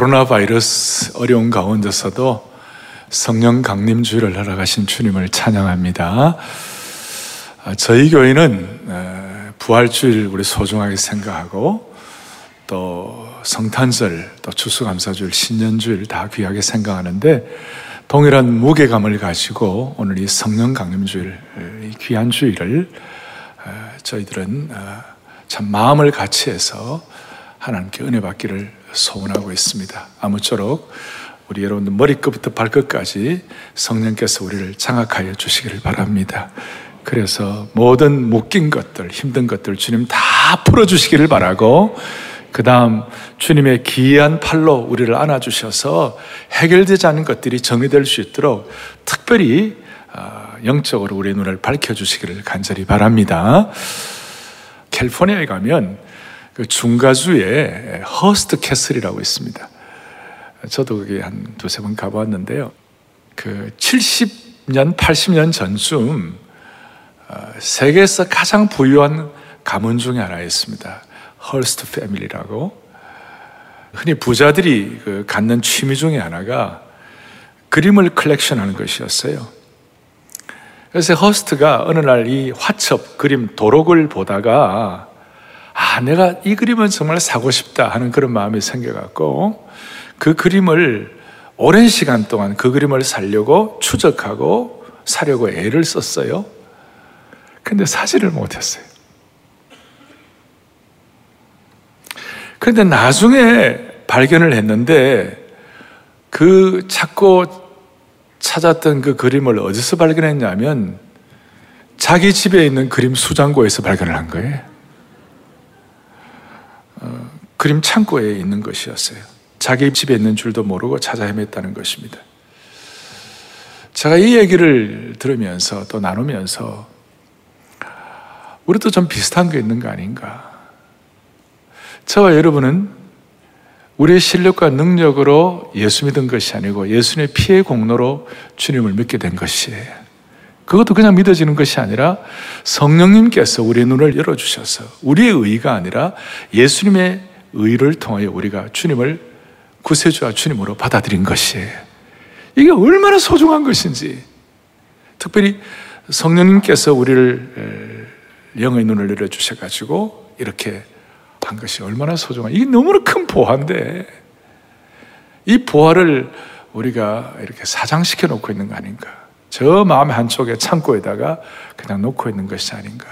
코로나 바이러스 어려운 가운데서도 성령 강림주의를 허락하신 주님을 찬양합니다. 아, 저희 교회는 부활주일 우리 소중하게 생각하고 또 성탄절, 또 추수감사주일, 신년주일 다 귀하게 생각하는데 동일한 무게감을 가지고 오늘 이 성령 강림주일, 이 귀한 주일을 저희들은 참 마음을 같이 해서 하나님께 은혜 받기를 소원하고 있습니다. 아무쪼록 우리 여러분들 머리끝부터 발끝까지 성령께서 우리를 장악하여 주시기를 바랍니다. 그래서 모든 묶인 것들, 힘든 것들 주님 다 풀어주시기를 바라고 그 다음 주님의 기이한 팔로 우리를 안아주셔서 해결되지 않은 것들이 정리될 수 있도록 특별히 아, 영적으로 우리의 눈을 밝혀주시기를 간절히 바랍니다. 캘리포니아에 가면 그 중가주에 허스트 캐슬이라고 있습니다. 저도 거기 한 두세 번 가보았는데요. 그 70년, 80년 전쯤 어, 세계에서 가장 부유한 가문 중에 하나였습니다. 허스트 family라고. 흔히 부자들이 그 갖는 취미 중에 하나가 그림을 컬렉션하는 것이었어요. 그래서 허스트가 어느 날 이 화첩 그림 도록을 보다가 아, 내가 이 그림은 정말 사고 싶다 하는 그런 마음이 생겨갖고 그 그림을 오랜 시간 동안 그 그림을 살려고 추적하고 사려고 애를 썼어요. 근데 사지를 못했어요. 그런데 나중에 발견을 했는데 그 찾고 찾았던 그 그림을 어디서 발견했냐면 자기 집에 있는 그림 수장고에서 발견을 한 거예요. 어, 그림 창고에 있는 것이었어요. 자기 집에 있는 줄도 모르고 찾아 헤맸다는 것입니다. 제가 이 얘기를 들으면서 또 나누면서 우리도 좀 비슷한 게 있는 거 아닌가. 저와 여러분은 우리의 실력과 능력으로 예수 믿은 것이 아니고 예수님의 피의 공로로 주님을 믿게 된 것이에요. 그것도 그냥 믿어지는 것이 아니라 성령님께서 우리의 눈을 열어주셔서 우리의 의가 아니라 예수님의 의를 통하여 우리가 주님을 구세주와 주님으로 받아들인 것이에요. 이게 얼마나 소중한 것인지. 특별히 성령님께서 우리를 영의 눈을 열어주셔가지고 이렇게 한 것이 얼마나 소중한, 이게 너무나 큰 보화인데, 이 보화를 우리가 이렇게 사장시켜 놓고 있는 거 아닌가. 저 마음 한쪽에 창고에다가 그냥 놓고 있는 것이 아닌가.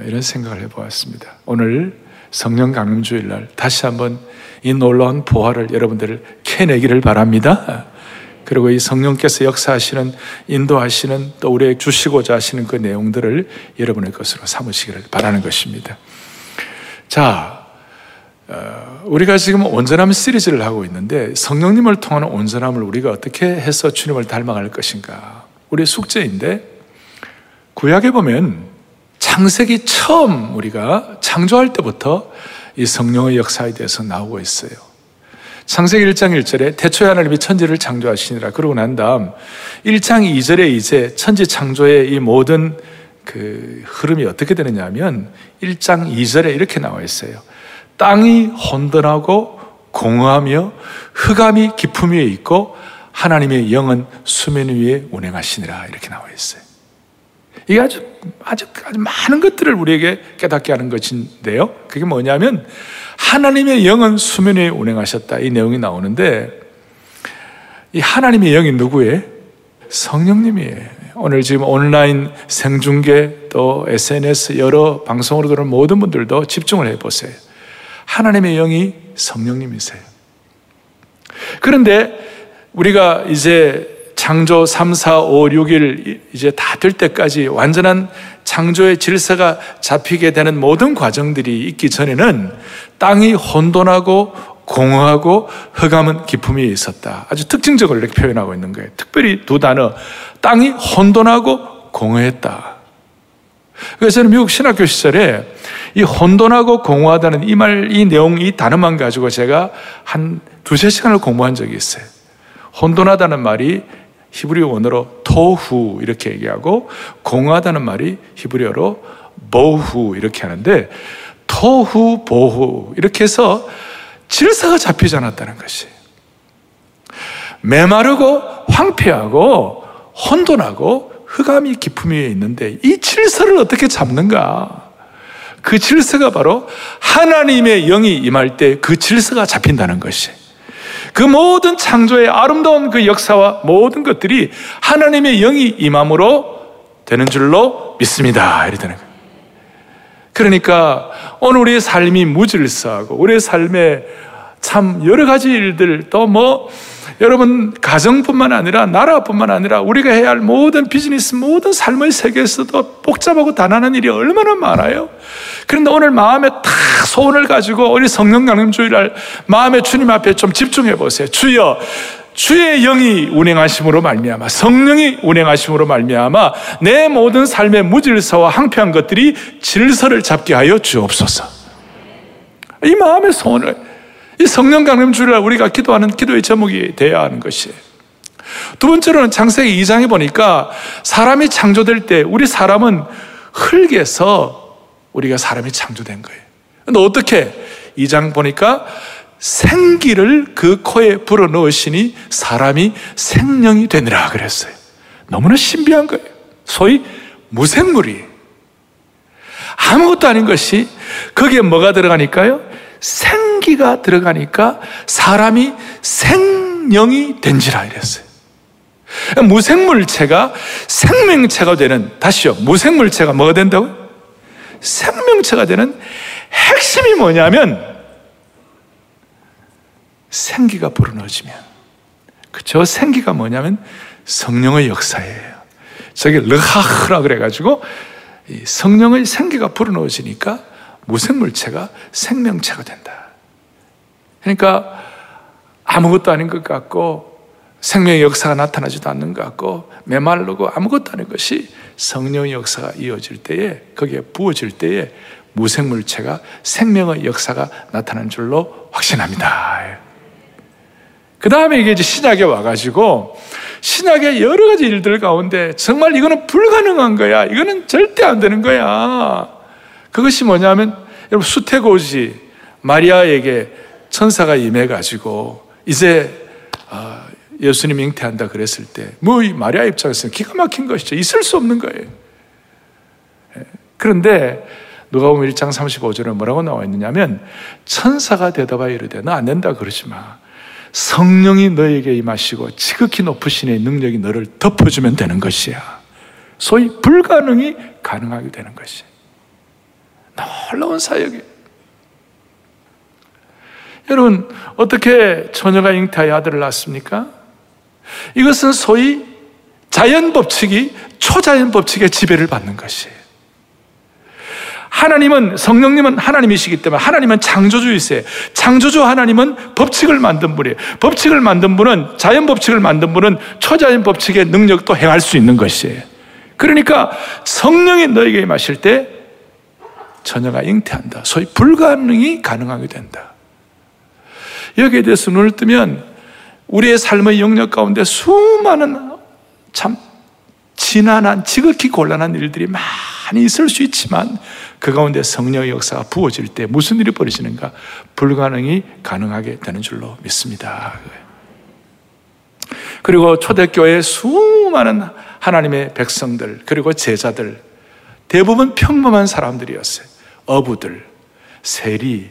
이런 생각을 해보았습니다. 오늘 성령 강림 주일 날 다시 한번 이 놀라운 보화를 여러분들을 캐내기를 바랍니다. 그리고 이 성령께서 역사하시는 인도하시는 또 우리에게 주시고자 하시는 그 내용들을 여러분의 것으로 삼으시기를 바라는 것입니다. 자, 어, 우리가 지금 온전함 시리즈를 하고 있는데 성령님을 통하는 온전함을 우리가 어떻게 해서 주님을 닮아갈 것인가? 우리의 숙제인데 구약에 보면 창세기 처음 우리가 창조할 때부터 이 성령의 역사에 대해서 나오고 있어요. 창세기 1장 1절에 태초에 하나님이 천지를 창조하시니라 그러고 난 다음 1장 2절에 이제 천지 창조의 이 모든 그 흐름이 어떻게 되느냐 하면 1장 2절에 이렇게 나와 있어요. 땅이 혼돈하고 공허하며 흑암이 깊음 위에 있고 하나님의 영은 수면 위에 운행하시니라 이렇게 나와 있어요. 이게 아주, 아주, 아주 많은 것들을 우리에게 깨닫게 하는 것인데요. 그게 뭐냐면, 하나님의 영은 수면 위에 운행하셨다. 이 내용이 나오는데, 이 하나님의 영이 누구예요? 성령님이에요. 오늘 지금 온라인 생중계 또 SNS 여러 방송으로 들은 모든 분들도 집중을 해보세요. 하나님의 영이 성령님이세요. 그런데 우리가 이제 창조 3, 4, 5, 6일 이제 다 될 때까지 완전한 창조의 질서가 잡히게 되는 모든 과정들이 있기 전에는 땅이 혼돈하고 공허하고 흑암은 기품이 있었다. 아주 특징적으로 이렇게 표현하고 있는 거예요. 특별히 두 단어. 땅이 혼돈하고 공허했다. 그래서 저는 미국 신학교 시절에 이 혼돈하고 공허하다는 이 말, 이 내용, 이 단어만 가지고 제가 한 두세 시간을 공부한 적이 있어요. 혼돈하다는 말이 히브리어 원어로 토후 이렇게 얘기하고 공허하다는 말이 히브리어로 보후 이렇게 하는데 토후 보후 이렇게 해서 질서가 잡히지 않았다는 것이. 메마르고 황폐하고 혼돈하고 흑암이 깊음 위에 있는데 이 질서를 어떻게 잡는가? 그 질서가 바로 하나님의 영이 임할 때 그 질서가 잡힌다는 것이. 그 모든 창조의 아름다운 그 역사와 모든 것들이 하나님의 영이 임함으로 되는 줄로 믿습니다. 이러다는 거예요. 그러니까 오늘 우리의 삶이 무질서하고 우리의 삶에 참 여러 가지 일들 또뭐 여러분 가정뿐만 아니라 나라뿐만 아니라 우리가 해야 할 모든 비즈니스 모든 삶의 세계에서도 복잡하고 단단한 일이 얼마나 많아요. 그런데 오늘 마음에 다 소원을 가지고 우리 성령 강림 주일날 마음에 주님 앞에 좀 집중해 보세요. 주여 주의 영이 운행하심으로 말미암아 성령이 운행하심으로 말미암아 내 모든 삶의 무질서와 항폐한 것들이 질서를 잡게 하여 주옵소서. 이 마음의 소원을 이 성령 강림 주일날 우리가 기도하는 기도의 제목이 되어야 하는 것이에요. 두 번째로는 창세기 2장에 보니까 사람이 창조될 때 우리 사람은 흙에서 우리가 사람이 창조된 거예요. 근데 어떻게? 2장 보니까 생기를 그 코에 불어 넣으시니 사람이 생명이 되느라 그랬어요. 너무나 신비한 거예요. 소위 무생물이. 아무것도 아닌 것이 거기에 뭐가 들어가니까요? 생 기가 들어가니까 사람이 생명이 된지라 이랬어요. 무생물체가 생명체가 되는, 다시요. 무생물체가 뭐가 된다고? 생명체가 되는 핵심이 뭐냐면 생기가 불어넣어지면 그저 생기가 뭐냐면 성령의 역사예요. 저게 르하흐라 그래가지고 성령의 생기가 불어넣어지니까 무생물체가 생명체가 된다. 그러니까 아무것도 아닌 것 같고 생명의 역사가 나타나지도 않는 것 같고 메말르고 아무것도 아닌 것이 성령의 역사가 이어질 때에 거기에 부어질 때에 무생물체가 생명의 역사가 나타난 줄로 확신합니다. 그 다음에 이게 이제 신약에 와가지고 신약의 여러 가지 일들 가운데 정말 이거는 불가능한 거야. 이거는 절대 안 되는 거야. 그것이 뭐냐면 여러분 수태고지 마리아에게 천사가 임해가지고 이제 아, 예수님 잉태한다 그랬을 때 뭐 마리아 입장에서는 기가 막힌 것이죠. 있을 수 없는 거예요. 예. 그런데 누가 보면 1장 35절에 뭐라고 나와 있느냐면 천사가 대답하여 이르되 너 안 된다 그러지 마. 성령이 너에게 임하시고 지극히 높으신 의 능력이 너를 덮어주면 되는 것이야. 소위 불가능이 가능하게 되는 것이. 놀라운 사역이. 여러분, 어떻게 처녀가 잉태하여 아들을 낳습니까? 이것은 소위 자연 법칙이 초자연 법칙의 지배를 받는 것이에요. 하나님은 성령님은 하나님이시기 때문에 하나님은 창조주이세요. 창조주 하나님은 법칙을 만든 분이에요. 법칙을 만든 분은 자연 법칙을 만든 분은 초자연 법칙의 능력도 행할 수 있는 것이에요. 그러니까 성령이 너에게 임하실 때 처녀가 잉태한다. 소위 불가능이 가능하게 된다. 여기에 대해서 눈을 뜨면 우리의 삶의 영역 가운데 수많은 참 지난한 지극히 곤란한 일들이 많이 있을 수 있지만 그 가운데 성령의 역사가 부어질 때 무슨 일이 벌어지는가? 불가능이 가능하게 되는 줄로 믿습니다. 그리고 초대교회 수많은 하나님의 백성들, 그리고 제자들, 대부분 평범한 사람들이었어요. 어부들, 세리,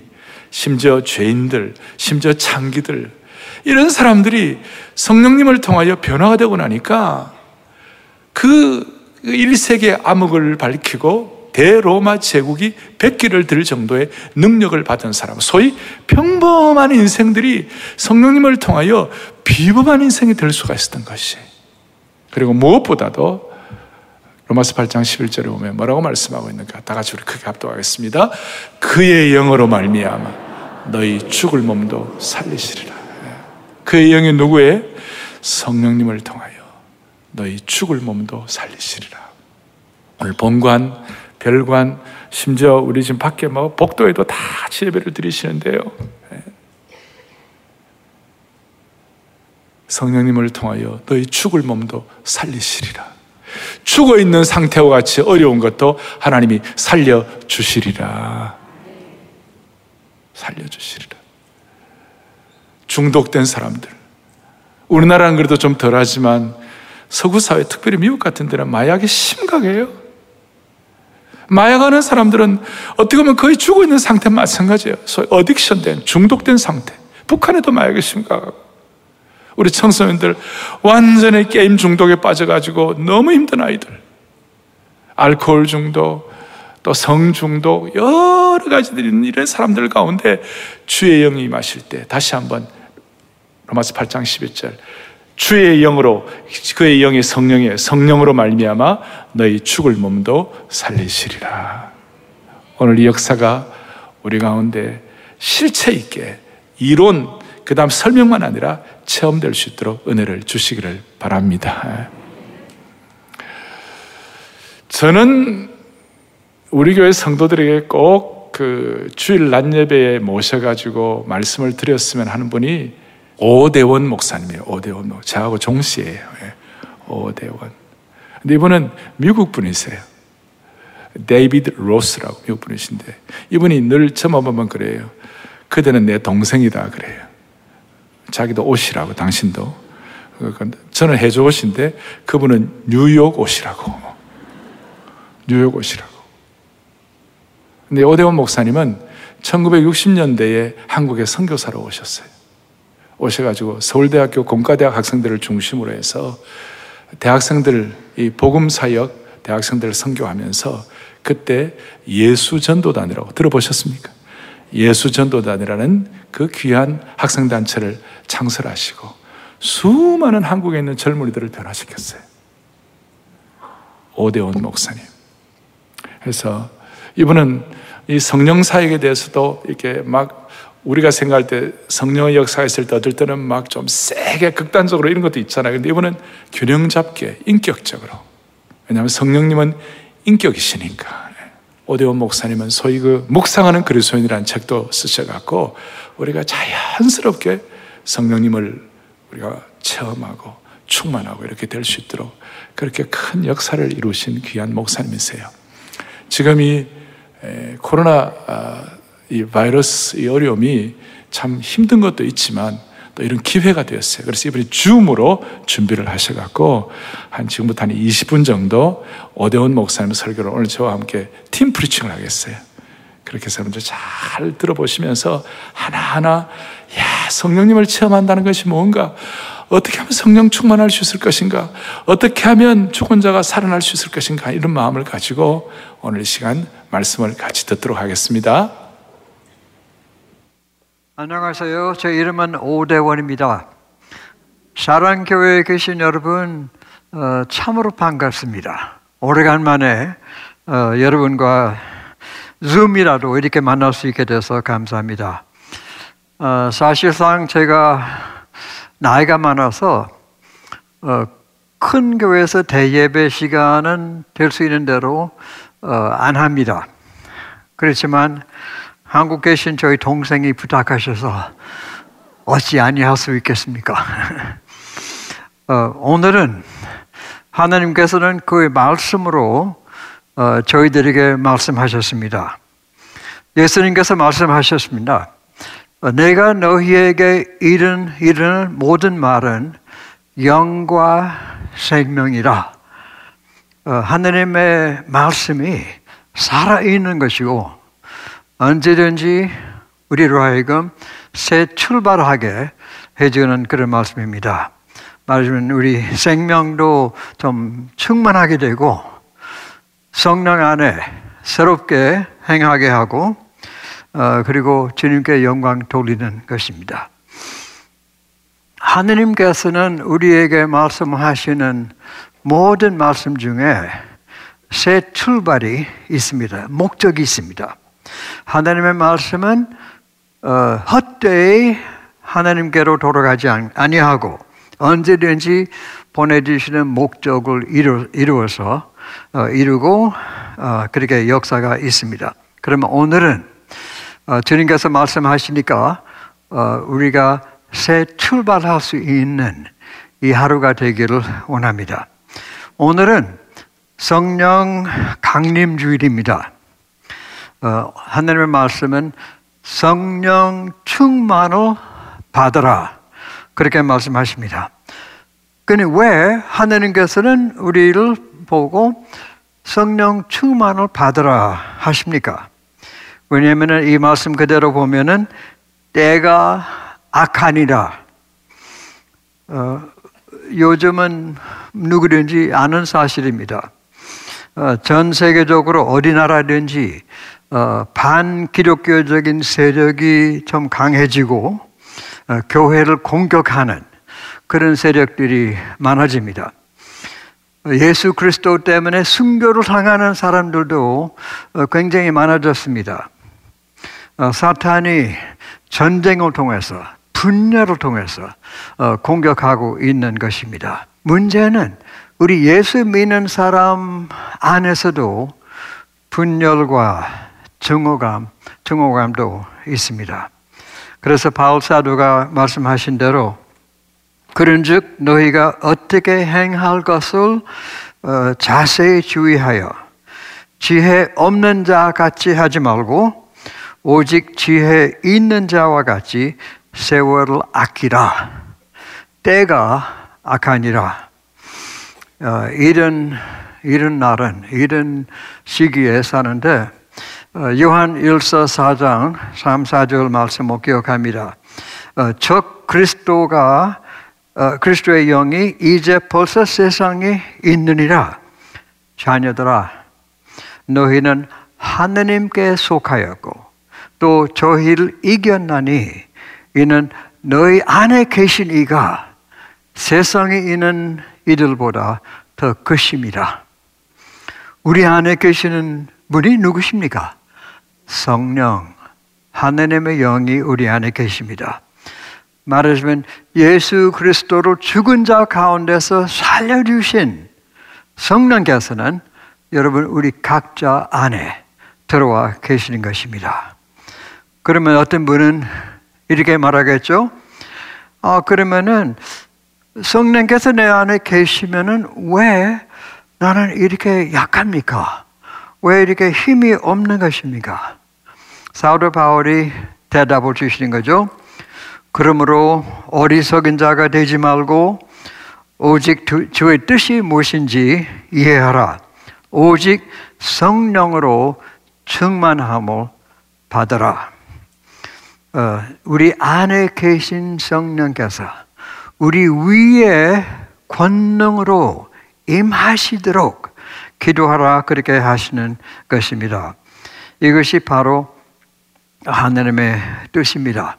심지어 죄인들, 심지어 창기들, 이런 사람들이 성령님을 통하여 변화가 되고 나니까 그 1세기의 암흑을 밝히고 대로마 제국이 백기를 들 정도의 능력을 받은 사람, 소위 평범한 인생들이 성령님을 통하여 비범한 인생이 될 수가 있었던 것이. 그리고 무엇보다도 로마서 8장 11절에 보면 뭐라고 말씀하고 있는가? 다 같이 우리 크게 합독하겠습니다. 그의 영으로 말미암아 너희 죽을 몸도 살리시리라. 그의 영이 누구의? 성령님을 통하여 너희 죽을 몸도 살리시리라. 오늘 본관 별관, 심지어 우리 지금 밖에 뭐 복도에도 다 예배를 드리시는데요. 예. 성령님을 통하여 너희 죽을 몸도 살리시리라. 죽어 있는 상태와 같이 어려운 것도 하나님이 살려 주시리라. 살려 주시리라. 중독된 사람들. 우리나라는 그래도 좀 덜하지만 서구 사회, 특별히 미국 같은 데는 마약이 심각해요. 마약하는 사람들은 어떻게 보면 거의 죽어 있는 상태 마찬가지예요. 소위 어딕션된, 중독된 상태. 북한에도 마약이 심각하고. 우리 청소년들 완전히 게임 중독에 빠져가지고 너무 힘든 아이들. 알코올 중독, 또 성 중독, 여러 가지들이 이런 사람들 가운데 주의 영이 임하실 때 다시 한번 로마서 8장 11절 주의 영으로 그의 영이 성령의 성령으로 말미암아 너희 죽을 몸도 살리시리라. 오늘 이 역사가 우리 가운데 실체 있게 이론 그 다음 설명만 아니라 체험될 수 있도록 은혜를 주시기를 바랍니다. 저는 우리 교회 성도들에게 꼭 그 주일 낮 예배에 모셔가지고 말씀을 드렸으면 하는 분이 오대원 목사님이에요. 오대원 목. 저하고 종씨예요. 예. 오대원. 근데 이분은 미국 분이세요. 데이비드 로스라고 미국 분이신데 이분이 늘 저만 보면 그래요. 그대는 내 동생이다 그래요. 자기도 오씨라고 당신도. 저는 해주 오씨인데 그분은 뉴욕 오씨라고. 뉴욕 오씨라고. 근데 오대원 목사님은 1960년대에 한국에 선교사로 오셨어요. 오셔가지고 서울대학교 공과대학 학생들을 중심으로 해서 대학생들, 이 복음 사역 대학생들을 선교하면서 그때 예수 전도단이라고 들어보셨습니까? 예수 전도단이라는 그 귀한 학생단체를 창설하시고 수많은 한국에 있는 젊은이들을 변화시켰어요. 오대원 목사님. 그래서 이분은 이 성령 사역에 대해서도 이렇게 막 우리가 생각할 때 성령의 역사가 있을 때 어떨 때는 막 좀 세게 극단적으로 이런 것도 있잖아요. 근데 이분은 균형 잡게 인격적으로. 왜냐하면 성령님은 인격이시니까. 오대원 목사님은 소위 그 묵상하는 그리스도인이라는 책도 쓰셔갖고 우리가 자연스럽게 성령님을 우리가 체험하고 충만하고 이렇게 될 수 있도록 그렇게 큰 역사를 이루신 귀한 목사님이세요. 지금 이 코로나 아, 이 바이러스 이 어려움이 참 힘든 것도 있지만 또 이런 기회가 되었어요. 그래서 이번에 줌으로 준비를 하셔갖고 한 지금부터 한 20분 정도 오대원 목사님 설교를 오늘 저와 함께 팀 프리칭을 하겠어요. 그렇게 해서 여러분들 잘 들어보시면서 하나하나 야 성령님을 체험한다는 것이 뭔가 어떻게 하면 성령 충만할 수 있을 것인가? 어떻게 하면 죽은 자가 살아날 수 있을 것인가? 이런 마음을 가지고 오늘 이 시간 말씀을 같이 듣도록 하겠습니다. 안녕하세요. 제 이름은 오대원입니다. 사랑교회에 계신 여러분, 어, 참으로 반갑습니다. 오래간만에 어, 여러분과 줌이라도 이렇게 만날 수 있게 돼서 감사합니다. 어, 사실상 제가 나이가 많아서 어, 큰 교회에서 대예배 시간은 될 수 있는 대로 어, 안 합니다. 그렇지만 한국 계신 저희 동생이 부탁하셔서 어찌 아니할 수 있겠습니까? 어, 오늘은 하나님께서는 그 말씀으로 어, 저희들에게 말씀하셨습니다. 예수님께서 말씀하셨습니다. 어, 내가 너희에게 이른 이른 모든 말은 영과 생명이라. 어, 하나님의 말씀이 살아있는 것이고 언제든지 우리로 하여금 새 출발하게 해주는 그런 말씀입니다. 말하자면 우리 생명도 좀 충만하게 되고 성령 안에 새롭게 행하게 하고 어, 그리고 주님께 영광 돌리는 것입니다. 하느님께서는 우리에게 말씀하시는 모든 말씀 중에 새 출발이 있습니다. 목적이 있습니다. 하나님의 말씀은 어, 헛되이 하나님께로 돌아가지 아니하고 언제든지 보내주시는 목적을 이루, 어서 어, 이루고 어, 그렇게 역사가 있습니다. 그러면 오늘은 어, 주님께서 말씀하시니까 어, 우리가 새 출발할 수 있는 이 하루가 되기를 원합니다. 오늘은 성령 강림 주일입니다. 어, 하나님의 말씀은 성령 충만을 받으라. 그렇게 말씀하십니다. 근데 왜 하나님께서는 우리를 보고 성령 충만을 받으라 하십니까? 왜냐하면 이 말씀 그대로 보면은 때가 악하니라. 어, 요즘은 누구든지 아는 사실입니다. 어, 전 세계적으로 어디 나라든지 어, 반기독교적인 세력이 좀 강해지고 어, 교회를 공격하는 그런 세력들이 많아집니다. 예수 그리스도 때문에 순교를 당하는 사람들도 어, 굉장히 많아졌습니다. 어, 사탄이 전쟁을 통해서 분열을 통해서 어, 공격하고 있는 것입니다. 문제는 우리 예수 믿는 사람 안에서도 분열과 증오감, 증오감도 있습니다. 그래서 바울 사도가 말씀하신 대로 그런즉 너희가 어떻게 행할 것을 어, 자세히 주의하여 지혜 없는 자 같이 하지 말고 오직 지혜 있는 자와 같이 세월을 아끼라 때가 악하니라 어, 이런 이런 날은 이런 시기에 사는데 어, 요한 1서 4장 3, 4절 말씀 못 기억합니다. 적 그리스도가 어, 그리스도의 영이 이제 벌써 세상에 있느니라. 자녀들아, 너희는 하느님께 속하였고 또 저희를 이겼나니 이는 너희 안에 계신 이가 세상에 있는 이들보다 더 크심이라. 우리 안에 계시는 분이 누구십니까? 성령, 하느님의 영이 우리 안에 계십니다. 말하자면 예수 그리스도를 죽은 자 가운데서 살려주신 성령께서는 여러분 우리 각자 안에 들어와 계시는 것입니다. 그러면 어떤 분은 이렇게 말하겠죠? 아, 그러면은 성령께서 내 안에 계시면은 왜 나는 이렇게 약합니까? 왜 이렇게 힘이 없는 것입니까? 사도 바울이 대답을 주시는 거죠. 그러므로 어리석은 자가 되지 말고 오직 주의 뜻이 무엇인지 이해하라. 오직 성령으로 충만함을 받으라. 어, 우리 안에 계신 성령께서 우리 위에 권능으로 임하시도록 기도하라 그렇게 하시는 것입니다. 이것이 바로 하나님의 뜻입니다.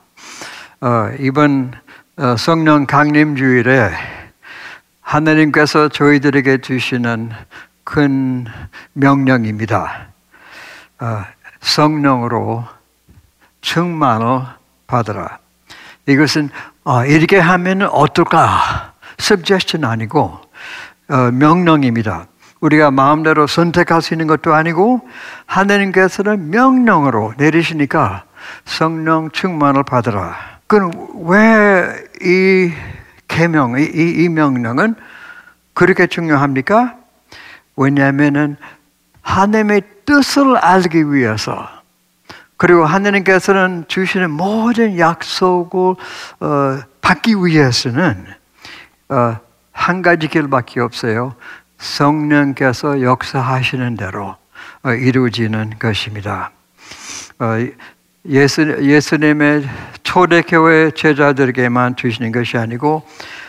어, 이번 어, 성령 강림 주일에 하나님께서 저희들에게 주시는 큰 명령입니다. 어, 성령으로 충만을 받으라. 이것은 어, 이렇게 하면 어떨까? suggestion 아니고 어, 명령입니다. 우리가 마음대로 선택할 수 있는 것도 아니고 하나님께서는 명령으로 내리시니까 성령 충만을 받으라. 그럼 왜 이 계명, 이, 이 명령은 그렇게 중요합니까? 왜냐하면은 하나님의 뜻을 알기 위해서 그리고 하나님께서는 주시는 모든 약속을 어, 받기 위해서는 어, 한 가지 길밖에 없어요. 성령께서 역사하시는 대로 어, 이루어지는 것입니다. 어, 예수, 예수님의 초대교회 제자들에게만 주시는 것이 아니고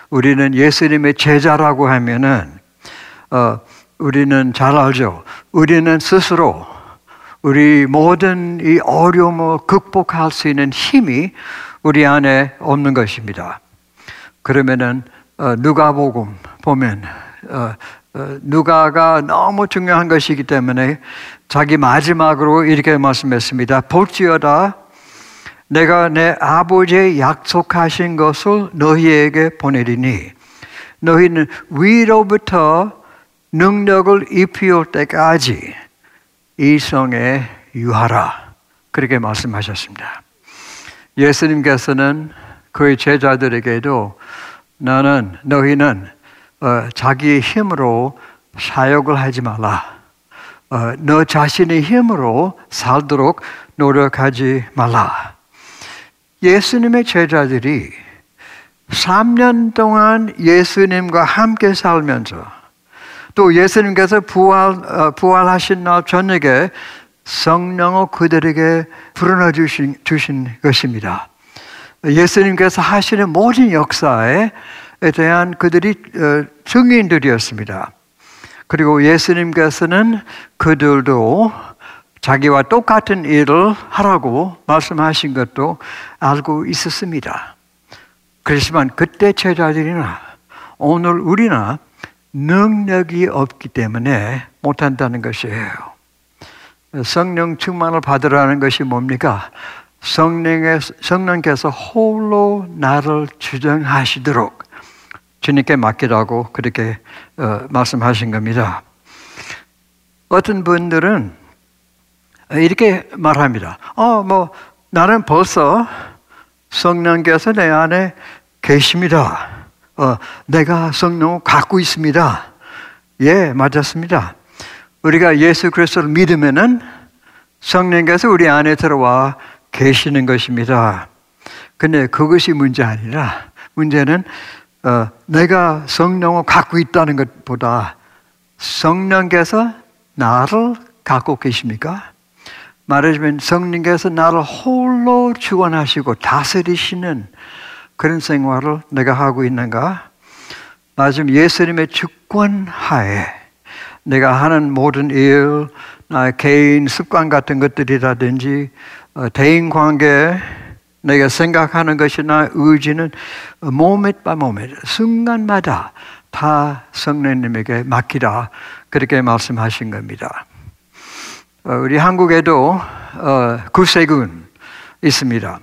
우리는 예수님의 제자라고 하면은 어, 우리는 잘 알죠. 우리는 스스로 우리 모든 이 어려움을 극복할 수 있는 힘이 우리 안에 없는 것입니다. 그러면은 어, 누가복음 보면 어, 어, 누가가 너무 중요한 것이기 때문에 자기 마지막으로 이렇게 말씀했습니다. 볼지어다 내가 내 아버지의 약속하신 것을 너희에게 보내리니 너희는 위로부터 능력을 입히올 때까지 이 성에 유하라. 그렇게 말씀하셨습니다. 예수님께서는 그의 제자들에게도 나는 너희는 어, 자기의 힘으로 사역을 하지 말라. 어, 너 자신의 힘으로 살도록 노력하지 말라. 예수님의 제자들이 3년 동안 예수님과 함께 살면서 또 예수님께서 부활, 어, 부활하신 날 저녁에 성령을 그들에게 불어넣어 주신, 주신 것입니다. 예수님께서 하시는 모든 역사에 대한 그들이 어, 증인들이었습니다. 그리고 예수님께서는 그들도 자기와 똑같은 일을 하라고 말씀하신 것도 알고 있었습니다. 그렇지만 그때 제자들이나 오늘 우리나 능력이 없기 때문에 못한다는 것이에요. 성령 충만을 받으라는 것이 뭡니까? 성령의, 성령께서 홀로 나를 주정하시도록 주님께 맡기라고 그렇게 어, 말씀하신 겁니다. 어떤 분들은 이렇게 말합니다. 어, 뭐, 나는 벌써 성령께서 내 안에 계십니다. 어, 내가 성령을 갖고 있습니다. 예, 맞았습니다. 우리가 예수 그리스도를 믿으면은 성령께서 우리 안에 들어와 계시는 것입니다. 근데 그것이 문제 아니라 문제는 어, 내가 성령을 갖고 있다는 것보다 성령께서 나를 갖고 계십니까? 말하자면 성령께서 나를 홀로 주관하시고 다스리시는 그런 생활을 내가 하고 있는가? 맞으면 예수님의 주권 하에 내가 하는 모든 일, 나의 개인 습관 같은 것들이라든지 어, 대인 관계, 내가 생각하는 것이나 의지는 모멘 바 모멘, 순간마다 다 성령님에게 맡기라. 그렇게 말씀하신 겁니다. 어, 우리 한국에도 어, 구세군 있습니다.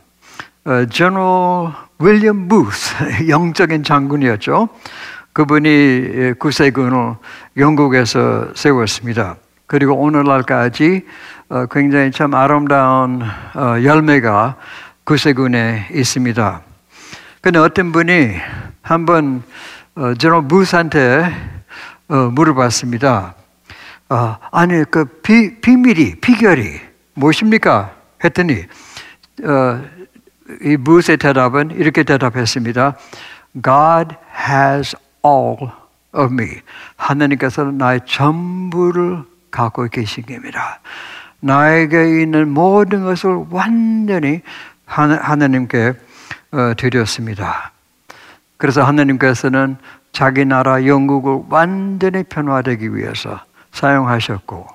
제너럴 윌리엄 부스, 영적인 장군이었죠. 그분이 구세군을 영국에서 세웠습니다. 그리고 오늘날까지 어, 굉장히 참 아름다운 어, 열매가 구세군에 있습니다. 근데 어떤 분이 한번 어, 부스한테 물어봤습니다. 아니 그 비, 비밀이 비결이 무엇입니까? 했더니 이 무스의 대답은 이렇게 대답했습니다. God has all of me. 하나님께서는 나의 전부를 갖고 계신 겁니다. 나에게 있는 모든 것을 완전히 하나님께 어, 드렸습니다. 그래서 하나님께서는 자기 나라 영국을 완전히 변화되기 위해서 사용하셨고,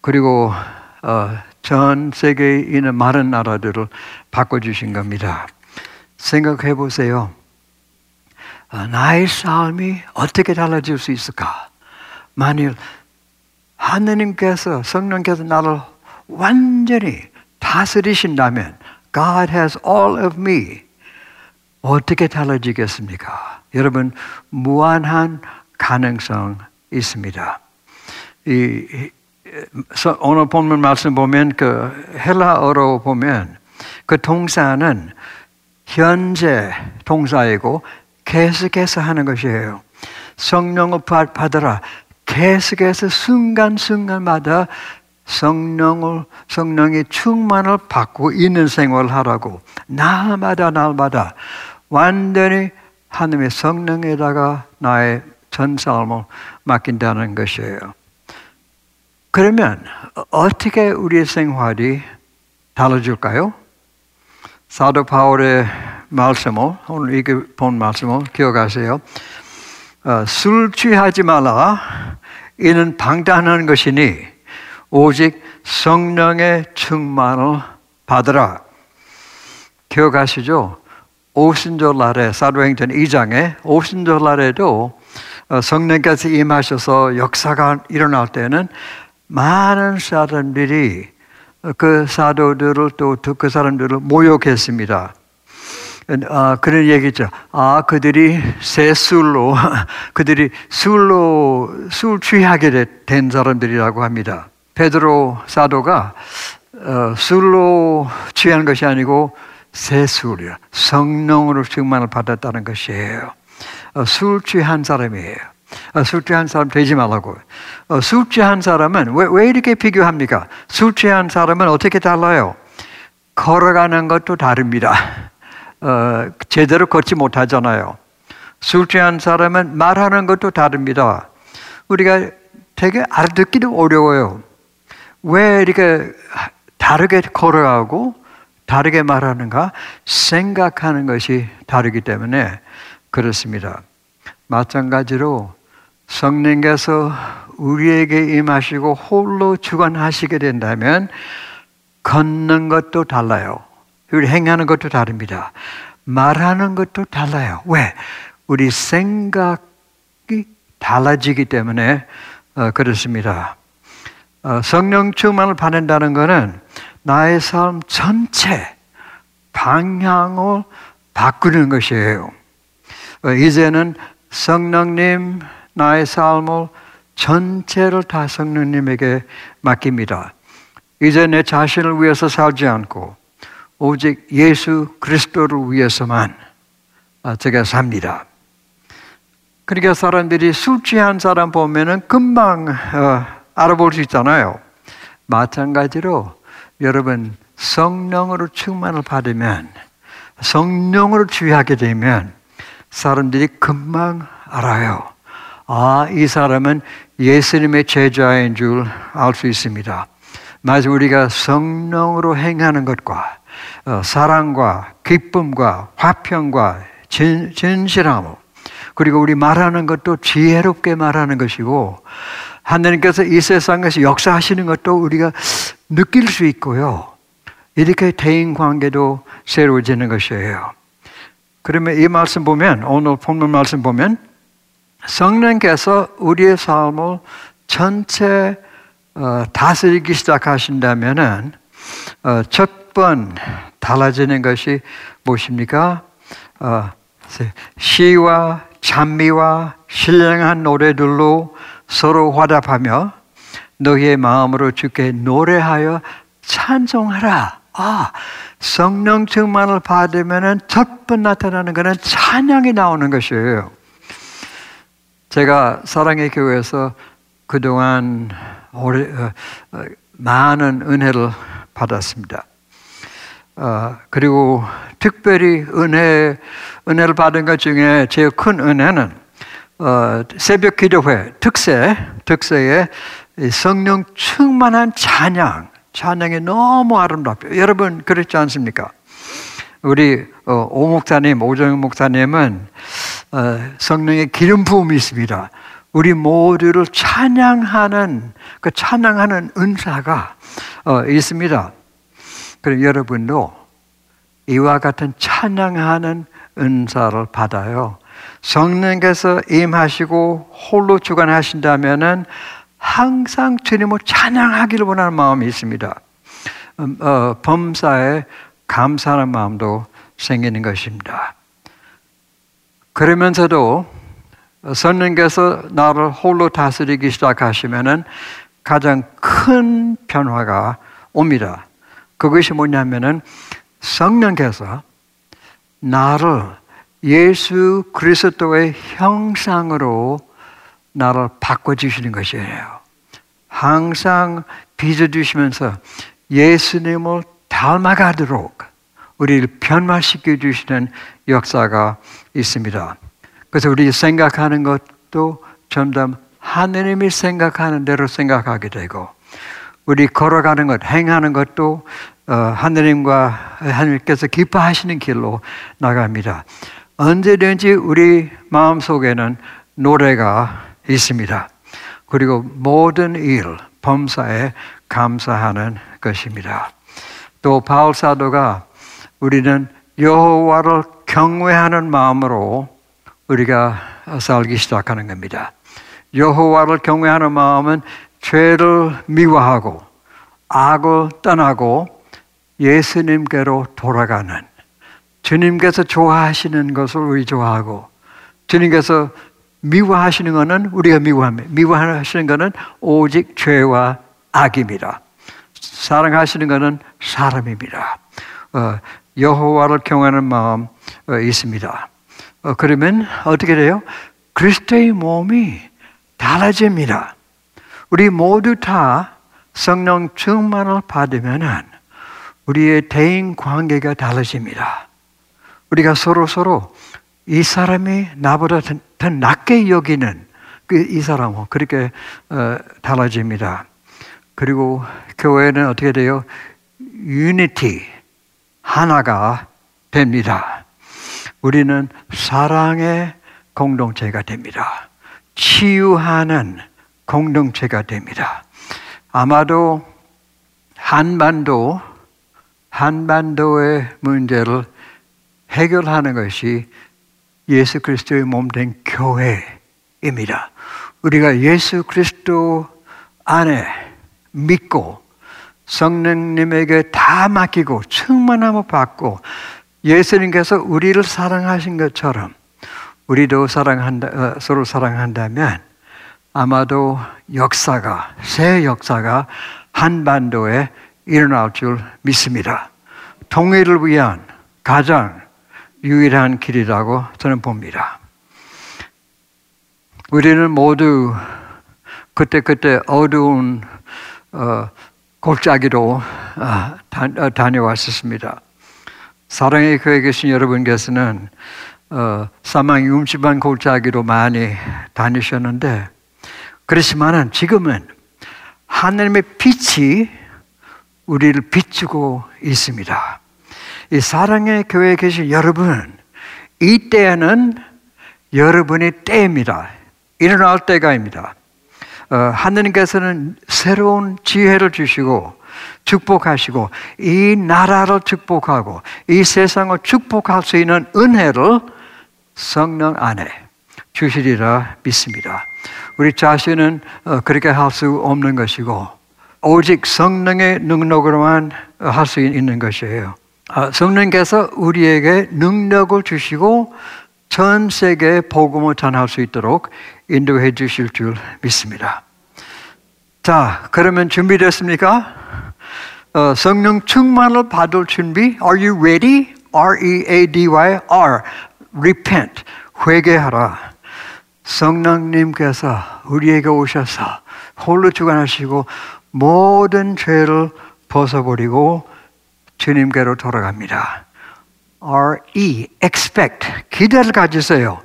그리고 어, 전 세계에 있는 많은 나라들을 바꿔주신 겁니다. 생각해 보세요. 어, 나의 삶이 어떻게 달라질 수 있을까? 만일 하느님께서 성령께서 나를 완전히 다스리신다면 God has all of me 어떻게 달라지겠습니까? 여러분 무한한 가능성 있습니다. 이, 오늘 본문 말씀 보면 그 헬라어로 보면 그 동사는 현재 동사이고 계속해서 하는 것이에요. 성령을 받으라. 계속해서 순간순간마다 성령을, 성령의 충만을 받고 있는 생활을 하라고. 날마다, 날마다 완전히 하나님의 성령에다가 나의 전 삶을 맡긴다는 것이에요. 그러면 어떻게 우리의 생활이 달라질까요? 사도 바울의 말씀을 오늘 이게 본 말씀을 기억하세요. 어, 술 취하지 말라. 이는 방단하는 것이니 오직 성령의 충만을 받으라. 기억하시죠? 오순절날에 사도행전 2장에 오순절날에도 어, 성령께서 임하셔서 역사가 일어날 때는 많은 사람들이 그 사도들을 또 그 사람들을 모욕했습니다. 아, 그런 얘기죠. 아, 그들이 새 술로, 그들이 술로, 술 취하게 된 사람들이라고 합니다. 베드로 사도가 어, 술로 취한 것이 아니고 새 술이야. 성령으로 충만을 받았다는 것이에요. 어, 술 취한 사람이에요. 어, 술 취한 사람 되지 말라고. 어, 술 취한 사람은 왜, 왜 이렇게 비교합니까? 술 취한 사람은 어떻게 달라요? 걸어가는 것도 다릅니다. 어, 제대로 걷지 못하잖아요. 술 취한 사람은 말하는 것도 다릅니다. 우리가 되게 알아듣기도 어려워요. 왜 이렇게 다르게 걸어가고 다르게 말하는가? 생각하는 것이 다르기 때문에 그렇습니다. 마찬가지로 성령께서 우리에게 임하시고 홀로 주관하시게 된다면 걷는 것도 달라요. 우리 행하는 것도 다릅니다. 말하는 것도 달라요. 왜? 우리 생각이 달라지기 때문에 어, 그렇습니다. 어, 성령 충만을 받는다는 것은 나의 삶 전체 방향을 바꾸는 것이에요. 어, 이제는 성령님 나의 삶을 전체를 다 성령님에게 맡깁니다. 이제 내 자신을 위해서 살지 않고 오직 예수 그리스도를 위해서만 아, 제가 삽니다. 그러니까 사람들이 술 취한 사람 보면은 금방 어, 알아볼 수 있잖아요. 마찬가지로 여러분 성령으로 충만을 받으면 성령으로 주의하게 되면 사람들이 금방 알아요. 아, 이 사람은 예수님의 제자인 줄 알 수 있습니다. 마치 우리가 성령으로 행하는 것과 어, 사랑과 기쁨과 화평과 진, 진실함 그리고 우리 말하는 것도 지혜롭게 말하는 것이고 하나님께서 이 세상에서 역사하시는 것도 우리가 느낄 수 있고요. 이렇게 대인 관계도 새로워지는 것이에요. 그러면 이 말씀 보면 오늘 본문 말씀 보면 성령께서 우리의 삶을 전체 어, 다스리기 시작하신다면은 어, 첫번 달라지는 것이 무엇입니까? 어, 시와 찬미와 신령한 노래들로 서로 화답하며 너희의 마음으로 주께 노래하여 찬송하라. 아, 성령 충만을 받으면 첫번 나타나는 것은 찬양이 나오는 것이에요. 제가 사랑의 교회에서 그동안 오래, 어, 어, 많은 은혜를 받았습니다. 어, 그리고 특별히 은혜, 은혜를 받은 것 중에 제일 큰 은혜는 어, 새벽 기도회 특세, 특세에 성령 충만한 찬양, 찬양이 너무 아름답죠. 여러분 그렇지 않습니까? 우리 어, 오 목사님, 오정영 목사님은 어, 성령의 기름 부음이 있습니다. 우리 모두를 찬양하는 그 찬양하는 은사가 어, 있습니다. 그럼 여러분도 이와 같은 찬양하는 은사를 받아요. 성령께서 임하시고 홀로 주관하신다면은 항상 주님을 찬양하기를 원하는 마음이 있습니다. 음, 어, 범사에 감사하는 마음도 생기는 것입니다. 그러면서도 성령께서 나를 홀로 다스리기 시작하시면은 가장 큰 변화가 옵니다. 그것이 뭐냐면은 성령께서 나를 예수 그리스도의 형상으로 나를 바꿔주시는 것이에요. 항상 빚어주시면서 예수님을 닮아가도록 우리를 변화시켜 주시는 역사가 있습니다. 그래서 우리 생각하는 것도 점점 하느님이 생각하는 대로 생각하게 되고 우리 걸어가는 것, 행하는 것도 어, 하느님과 하나님께서 기뻐하시는 길로 나갑니다. 언제든지 우리 마음 속에는 노래가 있습니다. 그리고 모든 일, 범사에 감사하는 것입니다. 또 바울 사도가 우리는 여호와를 경외하는 마음으로 우리가 살기 시작하는 겁니다. 여호와를 경외하는 마음은 죄를 미워하고 악을 떠나고 예수님께로 돌아가는 주님께서 좋아하시는 것을 우리 좋아하고 주님께서 미워하시는 것은 우리가 미워합니다. 미워하시는 것은 오직 죄와 악입니다. 사랑하시는 것은 사람입니다. 어, 여호와를 경외하는 마음 어, 있습니다. 어, 그러면 어떻게 돼요? 그리스도의 몸이 달라집니다. 우리 모두 다 성령 충만을 받으면 우리의 대인 관계가 달라집니다. 우리가 서로 서로 이 사람이 나보다 더, 더 낮게 여기는 그이 사람은 그렇게 어, 달라집니다. 그리고 교회는 어떻게 돼요? 유니티 하나가 됩니다. 우리는 사랑의 공동체가 됩니다. 치유하는 공동체가 됩니다. 아마도 한반도, 한반도의 문제를 해결하는 것이 예수 그리스도의 몸 된 교회입니다. 우리가 예수 그리스도 안에 믿고 성령님에게 다 맡기고 충만함을 받고 예수님께서 우리를 사랑하신 것처럼 우리도 사랑한다, 어, 서로 사랑한다면 아마도 역사가, 새 역사가 한반도에 일어날 줄 믿습니다. 통일을 위한 가장 유일한 길이라고 저는 봅니다. 우리는 모두 그때그때 어두운 어, 골짜기로 어, 다, 다녀왔었습니다. 사랑의 교회 계신 여러분께서는 어, 사망 융집한 골짜기로 많이 다니셨는데 그렇지만은 지금은 하나님의 빛이 우리를 비추고 있습니다. 이 사랑의 교회에 계신 여러분, 이 때는 여러분의 때입니다. 일어날 때가입니다. 어, 하느님께서는 새로운 지혜를 주시고 축복하시고 이 나라를 축복하고 이 세상을 축복할 수 있는 은혜를 성령 안에 주시리라 믿습니다. 우리 자신은 어, 그렇게 할 수 없는 것이고 오직 성령의 능력으로만 할 수 있는 것이에요. 아, 성령께서 우리에게 능력을 주시고 전 세계에 복음을 전할 수 있도록 인도해 주실 줄 믿습니다. 자, 그러면 준비됐습니까? 어, 성령 충만을 받을 준비. Are you ready? R-E-A-D-Y, R. Repent. 회개하라. 성령님께서 우리에게 오셔서 홀로 주관하시고 모든 죄를 벗어버리고 주님께로 돌아갑니다. R-E, expect. 기대를 가지세요.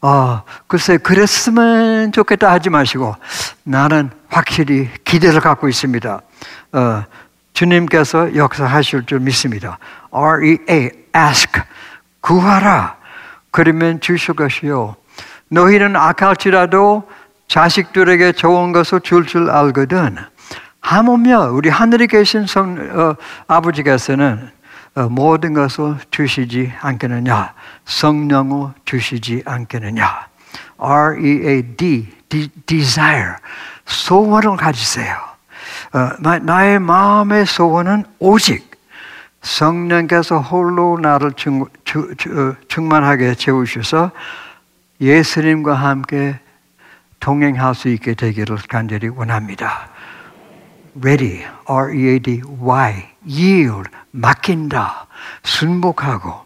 어, 글쎄, 그랬으면 좋겠다 하지 마시고, 나는 확실히 기대를 갖고 있습니다. 어, 주님께서 역사하실 줄 믿습니다. R-E-A, ask. 구하라. 그러면 주실 것이요. 너희는 악할지라도 자식들에게 좋은 것을 줄줄 줄 알거든. 하물며 우리 하늘에 계신 성, 어, 아버지께서는 어, 모든 것을 주시지 않겠느냐. 성령을 주시지 않겠느냐. R-E-A-D, D, desire. 소원을 가지세요. 어, 나의 마음의 소원은 오직 성령께서 홀로 나를 충, 충, 어, 충만하게 채우셔서 예수님과 함께 동행할 수 있게 되기를 간절히 원합니다. Ready, R-E-A-D-Y, yield, 맡긴다, 순복하고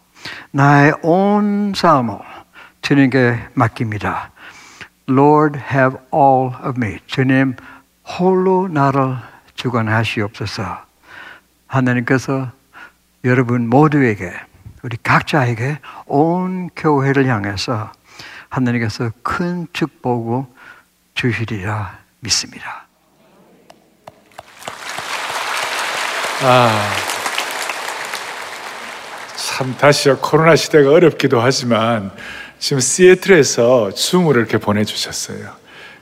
나의 온 삶을 주님께 맡깁니다. Lord, have all of me. 주님, 홀로 나를 주관하시옵소서. 하나님께서 여러분 모두에게, 우리 각자에게 온 교회를 향해서 하나님께서 큰 축복을 주시리라 믿습니다. 아, 참 다시요 코로나 시대가 어렵기도 하지만 지금 시애틀에서 줌을 이렇게 보내주셨어요.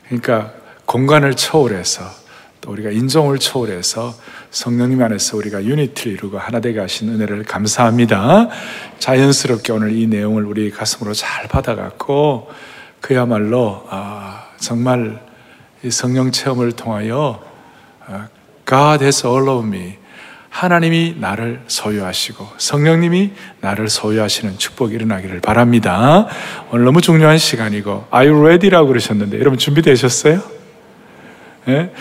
그러니까 공간을 초월해서 또 우리가 인종을 초월해서 성령님 안에서 우리가 유니티를 이루고 하나 되게 하신 은혜를 감사합니다. 자연스럽게 오늘 이 내용을 우리 가슴으로 잘 받아갖고 그야말로 아, 정말 성령 체험을 통하여 아, God has all of me 하나님이 나를 소유하시고 성령님이 나를 소유하시는 축복이 일어나기를 바랍니다. 오늘 너무 중요한 시간이고 Are you ready라고 그러셨는데 여러분 준비되셨어요? 네?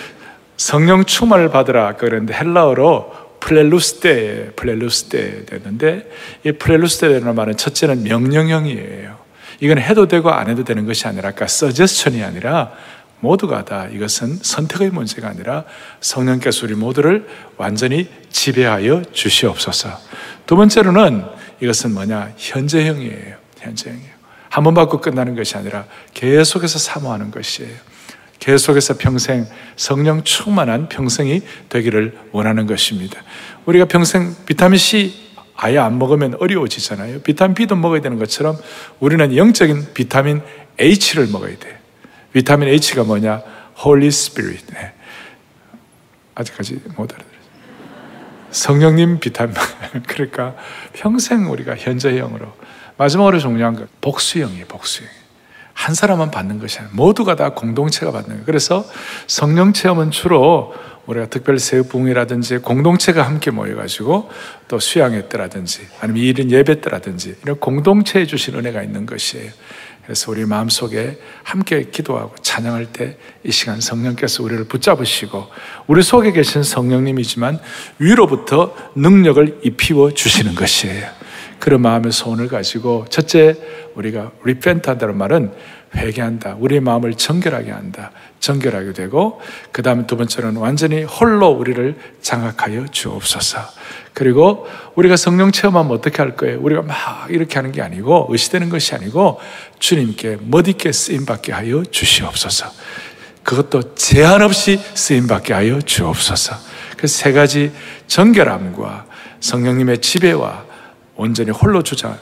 성령 충만을 받으라 그랬는데 헬라어로 플렐루스테 플렐루스테 되는데 이 플렐루스테라는 말은 첫째는 명령형이에요. 이건 해도 되고 안 해도 되는 것이 아니라 아까 서제스천이 아니라 모두가 다 이것은 선택의 문제가 아니라 성령께서 우리 모두를 완전히 지배하여 주시옵소서. 두 번째로는 이것은 뭐냐? 현재형이에요. 현재형이에요. 한 번 받고 끝나는 것이 아니라 계속해서 사모하는 것이에요. 계속해서 평생 성령 충만한 평생이 되기를 원하는 것입니다. 우리가 평생 비타민 C 아예 안 먹으면 어려워지잖아요. 비타민 B도 먹어야 되는 것처럼 우리는 영적인 비타민 H를 먹어야 돼요. 비타민 H가 뭐냐? Holy Spirit. 네. 아직까지 못 알아들어요. 성령님 비타민. 그러니까 평생 우리가 현재형으로. 마지막으로 중요한 건 복수형이에요, 복수형. 한 사람만 받는 것이 아니라 모두가 다 공동체가 받는 거예요. 그래서 성령 체험은 주로 우리가 특별 세부이라든지 공동체가 함께 모여가지고 또 수양회 때라든지 아니면 이른 예배 때라든지 이런 공동체에 주신 은혜가 있는 것이에요. 그래서 우리 마음속에 함께 기도하고 찬양할 때 이 시간 성령께서 우리를 붙잡으시고 우리 속에 계신 성령님이지만 위로부터 능력을 입히워 주시는 것이에요. 그런 마음의 소원을 가지고 첫째 우리가 리펜트한다는 말은 회개한다. 우리의 마음을 정결하게 한다. 정결하게 되고 그 다음에 두 번째로는 완전히 홀로 우리를 장악하여 주옵소서. 그리고 우리가 성령 체험하면 어떻게 할 거예요? 우리가 막 이렇게 하는 게 아니고 의시되는 것이 아니고 주님께 멋있게 쓰임받게 하여 주시옵소서. 그것도 제한 없이 쓰임받게 하여 주옵소서. 그 세 가지 정결함과 성령님의 지배와 온전히 홀로 주장,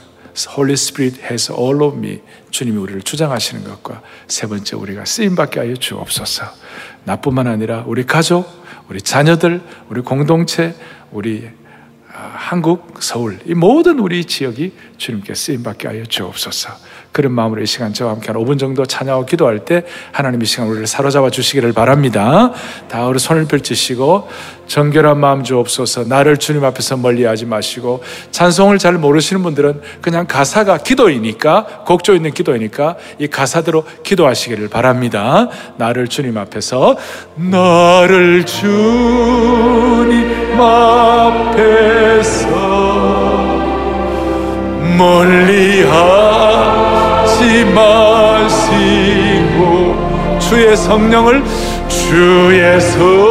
Holy Spirit has all of me. 주님이 우리를 주장하시는 것과 세 번째 우리가 쓰임받게 하여 주옵소서. 나뿐만 아니라 우리 가족, 우리 자녀들, 우리 공동체, 우리 아, 한국, 서울, 이 모든 우리 지역이 주님께 쓰임받게 하여 주옵소서. 그런 마음으로 이 시간 저와 함께 한 5분 정도 찬양하고 기도할 때 하나님 이 시간 우리를 사로잡아 주시기를 바랍니다. 다 우리 손을 펼치시고 정결한 마음 주옵소서 나를 주님 앞에서 멀리하지 마시고 찬송을 잘 모르시는 분들은 그냥 가사가 기도이니까 곡조 있는 기도이니까 이 가사대로 기도하시기를 바랍니다. 나를 주님 앞에서 나를 주님 앞에서 멀리하 하지 마시고 주의 성령을 주의 성령을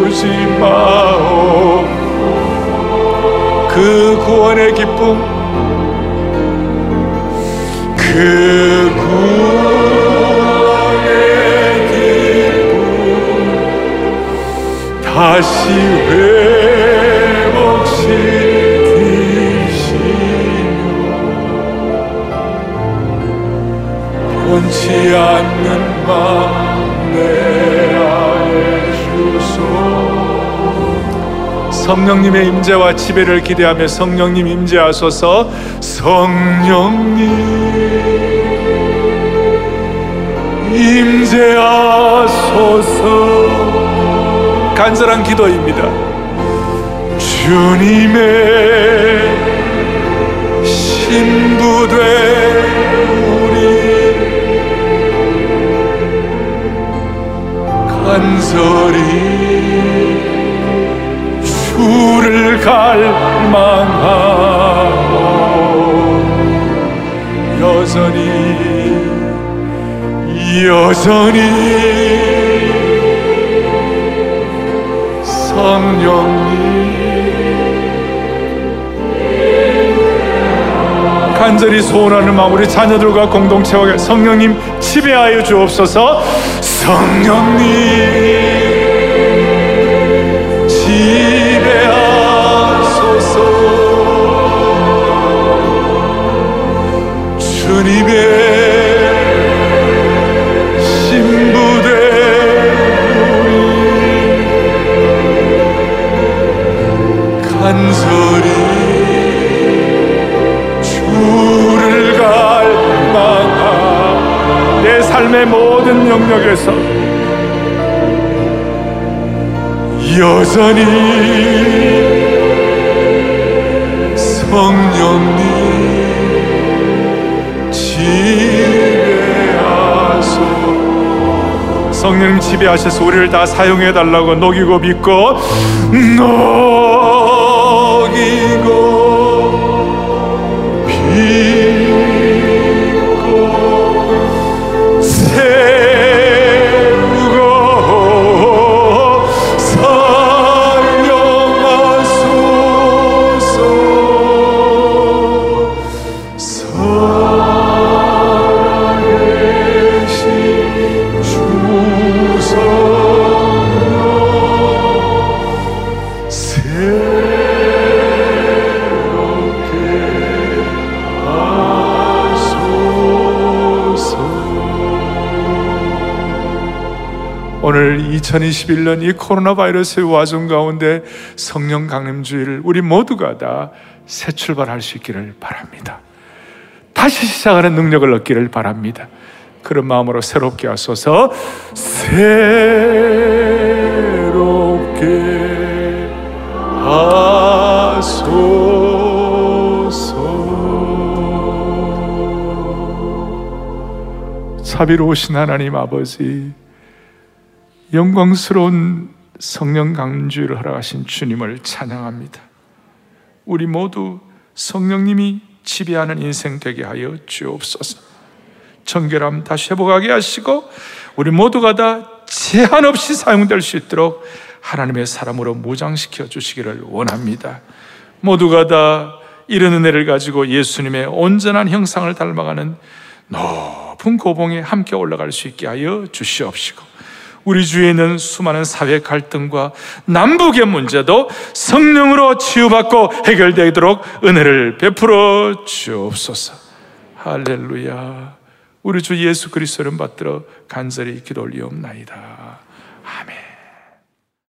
거두지 마오. 그 구원의 기쁨 그 다시 회복시 변치 않는 마내 안에 주소 성령님의 임재와 지배를 기대하며 성령님 임재하소서. 성령님 임재하소서 간절한 기도입니다. 주님의 신부되 간절히 주를 갈망하고 여전히 여전히 성령님. 간절히 소원하는 마음 우리 자녀들과 공동체와 성령님 지배하여 주옵소서. 성령님 지배하소서. 주님의 삶의 모든 영역에서 여전히 성령님 지배하소. 성령님 지배하셔서 우리를 다 사용해 달라고 녹이고 믿고 녹이고 믿 오늘 2021년 이 코로나 바이러스의 와중 가운데 성령 강림주의를 우리 모두가 다 새 출발할 수 있기를 바랍니다. 다시 시작하는 능력을 얻기를 바랍니다. 그런 마음으로 새롭게 하소서 새롭게 하소서 자비로우신 하나님 아버지 영광스러운 성령 강주를 허락하신 주님을 찬양합니다. 우리 모두 성령님이 지배하는 인생 되게 하여 주옵소서. 정결함 다시 회복하게 하시고 우리 모두가 다 제한 없이 사용될 수 있도록 하나님의 사람으로 무장시켜 주시기를 원합니다. 모두가 다 이런 은혜를 가지고 예수님의 온전한 형상을 닮아가는 높은 고봉에 함께 올라갈 수 있게 하여 주시옵시고 우리 주위에 있는 수많은 사회 갈등과 남북의 문제도 성령으로 치유받고 해결되도록 은혜를 베풀어 주옵소서. 할렐루야. 우리 주 예수 그리스도를 받들어 간절히 기도 올리옵나이다.